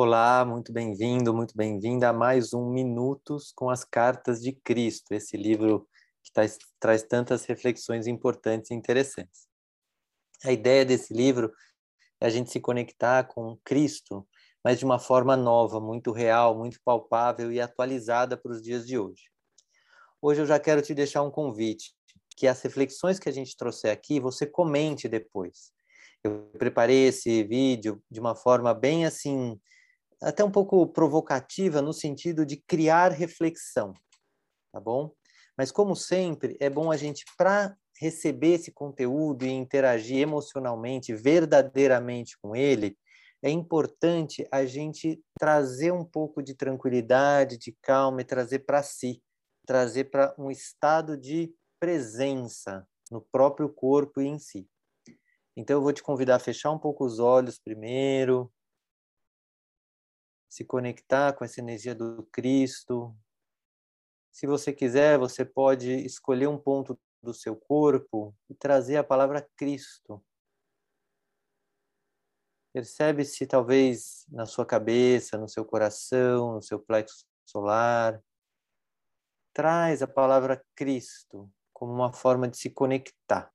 Olá, muito bem-vindo, muito bem-vinda a mais um Minutos com as Cartas de Cristo, esse livro que traz, traz tantas reflexões importantes e interessantes. A ideia desse livro é a gente se conectar com Cristo, mas de uma forma nova, muito real, muito palpável e atualizada para os dias de hoje. Hoje eu já quero te deixar um convite, que as reflexões que a gente trouxer aqui, você comente depois. Eu preparei esse vídeo de uma forma bem assim, até um pouco provocativa no sentido de criar reflexão, tá bom? Mas como sempre, é bom a gente para receber esse conteúdo e interagir emocionalmente, verdadeiramente com ele, é importante a gente trazer um pouco de tranquilidade, de calma e trazer para si, trazer para um estado de presença no próprio corpo e em si. Então eu vou te convidar a fechar um pouco os olhos primeiro, se conectar com essa energia do Cristo. Se você quiser, você pode escolher um ponto do seu corpo e trazer a palavra Cristo. Percebe se talvez na sua cabeça, no seu coração, no seu plexo solar, traz a palavra Cristo como uma forma de se conectar.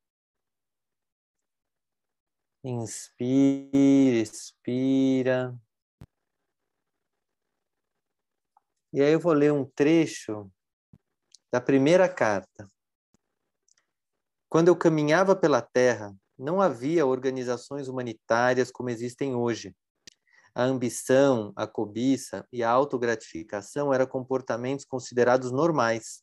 Inspira, expira. E aí eu vou ler um trecho da primeira carta. Quando eu caminhava pela terra, não havia organizações humanitárias como existem hoje. A ambição, a cobiça e a autogratificação eram comportamentos considerados normais.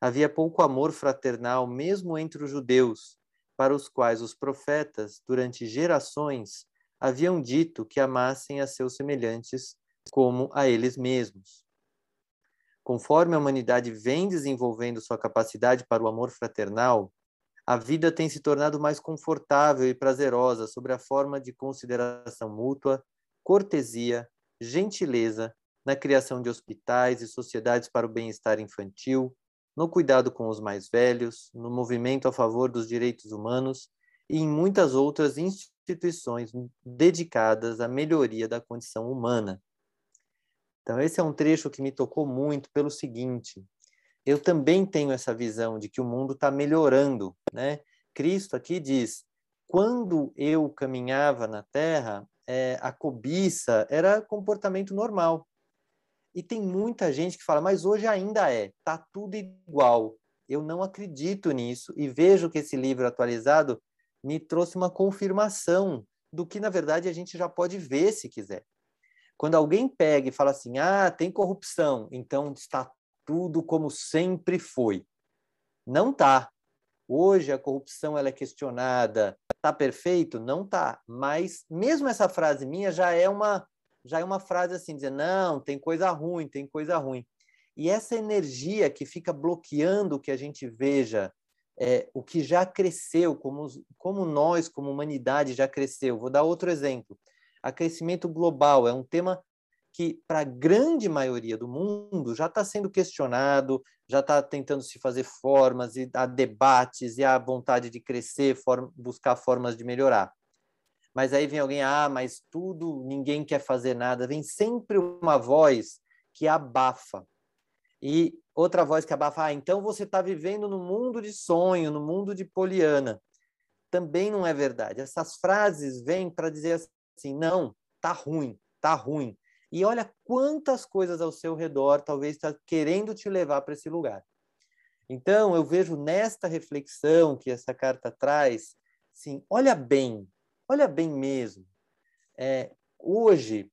Havia pouco amor fraternal, mesmo entre os judeus, para os quais os profetas, durante gerações, haviam dito que amassem a seus semelhantes como a eles mesmos. Conforme a humanidade vem desenvolvendo sua capacidade para o amor fraternal, a vida tem se tornado mais confortável e prazerosa sobre a forma de consideração mútua, cortesia, gentileza, na criação de hospitais e sociedades para o bem-estar infantil, no cuidado com os mais velhos, no movimento a favor dos direitos humanos e em muitas outras instituições dedicadas à melhoria da condição humana. Então, esse é um trecho que me tocou muito pelo seguinte: eu também tenho essa visão de que o mundo está melhorando, né? Cristo aqui diz: quando eu caminhava na Terra, é, a cobiça era comportamento normal. E tem muita gente que fala, mas hoje ainda é, tá tudo igual. Eu não acredito nisso e vejo que esse livro atualizado me trouxe uma confirmação do que, na verdade, a gente já pode ver se quiser. Quando alguém pega e fala assim, ah, tem corrupção, então está tudo como sempre foi. Não tá. Hoje a corrupção ela é questionada, tá perfeito? Não tá. Mas mesmo essa frase minha já é uma já é uma frase assim, dizer, não, tem coisa ruim, tem coisa ruim. E essa energia que fica bloqueando que a gente veja é, o que já cresceu, como, como nós, como humanidade, já cresceu. Vou dar outro exemplo. Aquecimento global é um tema que, para a grande maioria do mundo, já está sendo questionado, já está tentando se fazer formas, e há debates, e há vontade de crescer, form buscar formas de melhorar. Mas aí vem alguém, ah, mas tudo, ninguém quer fazer nada. Vem sempre uma voz que abafa. E outra voz que abafa, ah, então você está vivendo no mundo de sonho, no mundo de Poliana. Também não é verdade. Essas frases vêm para dizer assim, não, tá ruim, tá ruim. E olha quantas coisas ao seu redor talvez está querendo te levar para esse lugar. Então, eu vejo nesta reflexão que essa carta traz, sim, olha bem, olha bem mesmo. É, hoje,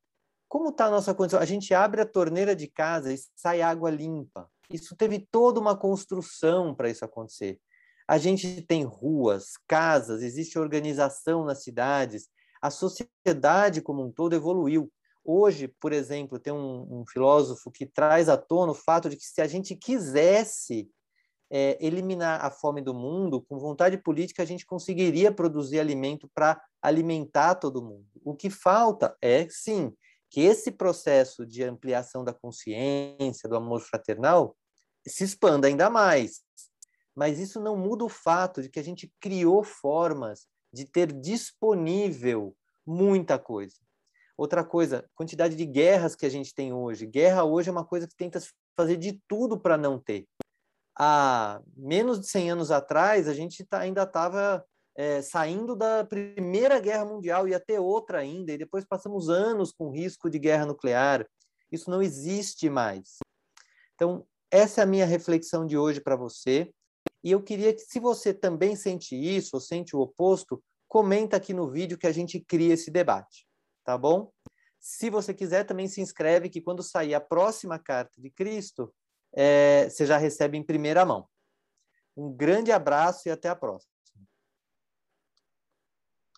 como está a nossa condição? A gente abre a torneira de casa e sai água limpa. Isso teve toda uma construção para isso acontecer. A gente tem ruas, casas, existe organização nas cidades, a sociedade como um todo evoluiu. Hoje, por exemplo, tem um, um filósofo que traz à tona o fato de que se a gente quisesse é, eliminar a fome do mundo, com vontade política, a gente conseguiria produzir alimento para alimentar todo mundo. O que falta é, sim, que esse processo de ampliação da consciência, do amor fraternal, se expanda ainda mais. Mas isso não muda o fato de que a gente criou formas de ter disponível muita coisa. Outra coisa, quantidade de guerras que a gente tem hoje. Guerra hoje é uma coisa que tenta fazer de tudo para não ter. Há menos de 100 anos atrás, a gente tá, ainda estava é, saindo da Primeira Guerra Mundial, ia ter outra ainda, e depois passamos anos com risco de guerra nuclear. Isso não existe mais. Então, essa é a minha reflexão de hoje para você. E eu queria que, se você também sente isso, ou sente o oposto, comenta aqui no vídeo que a gente cria esse debate, tá bom? Se você quiser, também se inscreve que quando sair a próxima carta de Cristo, é, você já recebe em primeira mão. Um grande abraço e até a próxima.